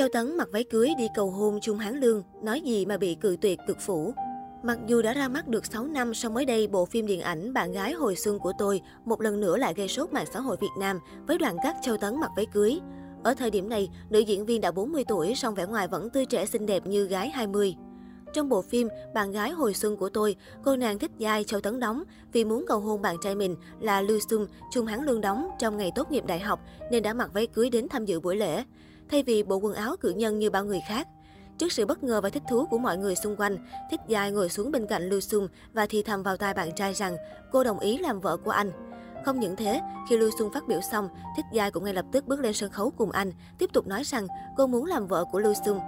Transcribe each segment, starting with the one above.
Châu Tấn mặc váy cưới đi cầu hôn Trung Hán Lương, nói gì mà bị cự tuyệt cực phủ. Mặc dù đã ra mắt được 6 năm sau mới đây, bộ phim điện ảnh Bạn gái hồi xuân của tôi một lần nữa lại gây sốt mạng xã hội Việt Nam với đoạn cắt Châu Tấn mặc váy cưới. Ở thời điểm này, nữ diễn viên đã 40 tuổi song vẻ ngoài vẫn tươi trẻ xinh đẹp như gái 20. Trong bộ phim Bạn gái hồi xuân của tôi, cô nàng thích giai Châu Tấn đóng vì muốn cầu hôn bạn trai mình là Lưu Sung, Trung Hán Lương đóng trong ngày tốt nghiệp đại học nên đã mặc váy cưới đến tham dự buổi lễ. Thay vì bộ quần áo cử nhân như bao người khác. Trước sự bất ngờ và thích thú của mọi người xung quanh, Thích Giai ngồi xuống bên cạnh Lưu Sung và thì thầm vào tai bạn trai rằng cô đồng ý làm vợ của anh. Không những thế, khi Lưu Xuân phát biểu xong, Thích Giai cũng ngay lập tức bước lên sân khấu cùng anh, tiếp tục nói rằng cô muốn làm vợ của Lưu Xuân.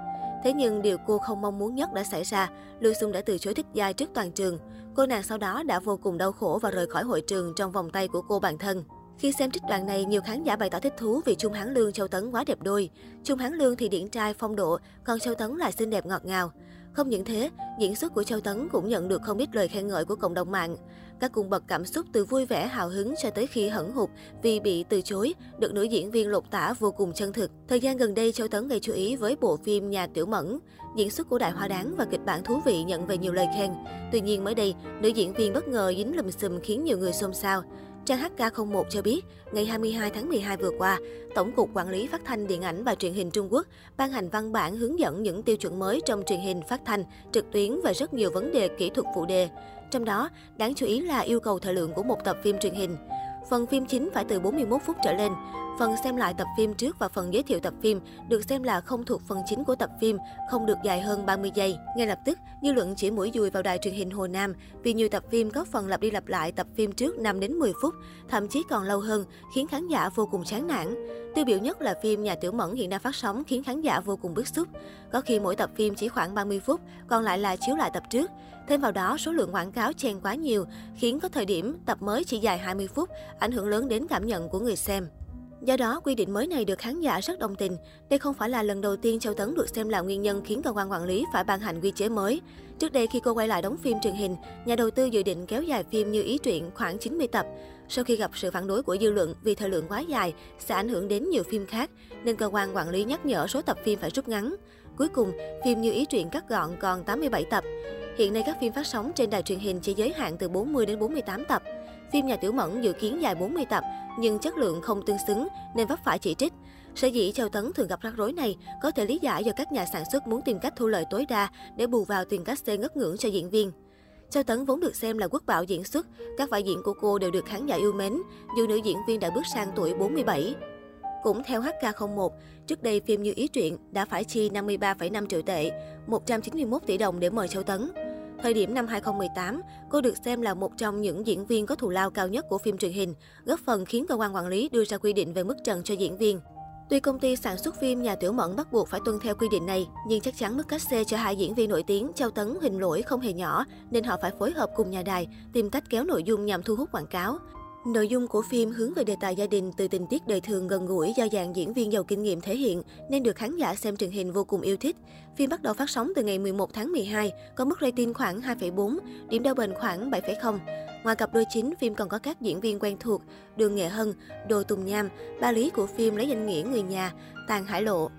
Thế nhưng điều cô không mong muốn nhất đã xảy ra, Lưu Xuân đã từ chối thích giai trước toàn trường. Cô nàng sau đó đã vô cùng đau khổ và rời khỏi hội trường trong vòng tay của cô bạn thân. Khi xem trích đoạn này, nhiều khán giả bày tỏ thích thú vì Trung Hán Lương Châu Tấn quá đẹp đôi. Trung Hán Lương thì điển trai phong độ, còn Châu Tấn lại xinh đẹp ngọt ngào. Không những thế, diễn xuất của Châu Tấn cũng nhận được không ít lời khen ngợi của cộng đồng mạng. Các cung bậc cảm xúc từ vui vẻ hào hứng cho tới khi hẩn hụt vì bị từ chối, được nữ diễn viên lột tả vô cùng chân thực. Thời gian gần đây, Châu Tấn gây chú ý với bộ phim Nhà Tiểu Mẫn. Diễn xuất của Đại Hoa Đáng và kịch bản thú vị nhận về nhiều lời khen. Tuy nhiên mới đây, nữ diễn viên bất ngờ dính lùm xùm khiến nhiều người xôn xao. Trang HK01 cho biết, ngày 22 tháng 12 vừa qua, Tổng cục Quản lý Phát thanh Điện ảnh và Truyền hình Trung Quốc ban hành văn bản hướng dẫn những tiêu chuẩn mới trong truyền hình phát thanh, trực tuyến và rất nhiều vấn đề kỹ thuật phụ đề. Trong đó, đáng chú ý là yêu cầu thời lượng của một tập phim truyền hình. Phần phim chính phải từ 41 phút trở lên. Phần xem lại tập phim trước và phần giới thiệu tập phim được xem là không thuộc phần chính của tập phim, không được dài hơn 30 giây. Ngay lập tức, dư luận chỉ mũi dùi vào đài truyền hình Hồ Nam vì nhiều tập phim có phần lặp đi lặp lại tập phim trước 5 đến 10 phút, thậm chí còn lâu hơn, khiến khán giả vô cùng chán nản. Tiêu biểu nhất là phim Nhà Tiểu Mẫn hiện đang phát sóng khiến khán giả vô cùng bức xúc. Có khi mỗi tập phim chỉ khoảng 30 phút, còn lại là chiếu lại tập trước. Thêm vào đó, số lượng quảng cáo chen quá nhiều, khiến có thời điểm tập mới chỉ dài 20 phút, ảnh hưởng lớn đến cảm nhận của người xem. Do đó, quy định mới này được khán giả rất đồng tình. Đây không phải là lần đầu tiên Châu Tấn được xem là nguyên nhân khiến cơ quan quản lý phải ban hành quy chế mới. Trước đây khi cô quay lại đóng phim truyền hình, nhà đầu tư dự định kéo dài phim như ý truyện khoảng 90 tập. Sau khi gặp sự phản đối của dư luận vì thời lượng quá dài sẽ ảnh hưởng đến nhiều phim khác, nên cơ quan quản lý nhắc nhở số tập phim phải rút ngắn. Cuối cùng, phim như ý truyện cắt gọn còn 87 tập. Hiện nay các phim phát sóng trên đài truyền hình chỉ giới hạn từ 40 đến 48 tập. Phim Nhà Tiểu Mẫn dự kiến dài 40 tập, nhưng chất lượng không tương xứng nên vấp phải chỉ trích. Sở dĩ Châu Tấn thường gặp rắc rối này có thể lý giải do các nhà sản xuất muốn tìm cách thu lợi tối đa để bù vào tiền cát xê ngất ngưỡng cho diễn viên. Châu Tấn vốn được xem là quốc bảo diễn xuất, các vai diễn của cô đều được khán giả yêu mến, dù nữ diễn viên đã bước sang tuổi 47. Cũng theo HK01, trước đây phim Như Ý Truyện đã phải chi 53,5 triệu tệ, 191 tỷ đồng để mời Châu Tấn. Thời điểm năm 2018, cô được xem là một trong những diễn viên có thù lao cao nhất của phim truyền hình, góp phần khiến cơ quan quản lý đưa ra quy định về mức trần cho diễn viên. Tuy công ty sản xuất phim Nhà Tiểu Mẫn bắt buộc phải tuân theo quy định này, nhưng chắc chắn mức cách xê cho hai diễn viên nổi tiếng Châu Tấn, Huỳnh Lỗi không hề nhỏ, nên họ phải phối hợp cùng nhà đài, tìm cách kéo nội dung nhằm thu hút quảng cáo. Nội dung của phim hướng về đề tài gia đình từ tình tiết đời thường gần gũi do dàn diễn viên giàu kinh nghiệm thể hiện nên được khán giả xem truyền hình vô cùng yêu thích. Phim bắt đầu phát sóng từ ngày 11 tháng 12, có mức rating khoảng 2,4, điểm đo bền khoảng 7,0. Ngoài cặp đôi chính, phim còn có các diễn viên quen thuộc, Đường Nghệ Hân, Đồ Tùng Nham, ba lý của phim lấy danh nghĩa người nhà, Tàn Hải Lộ.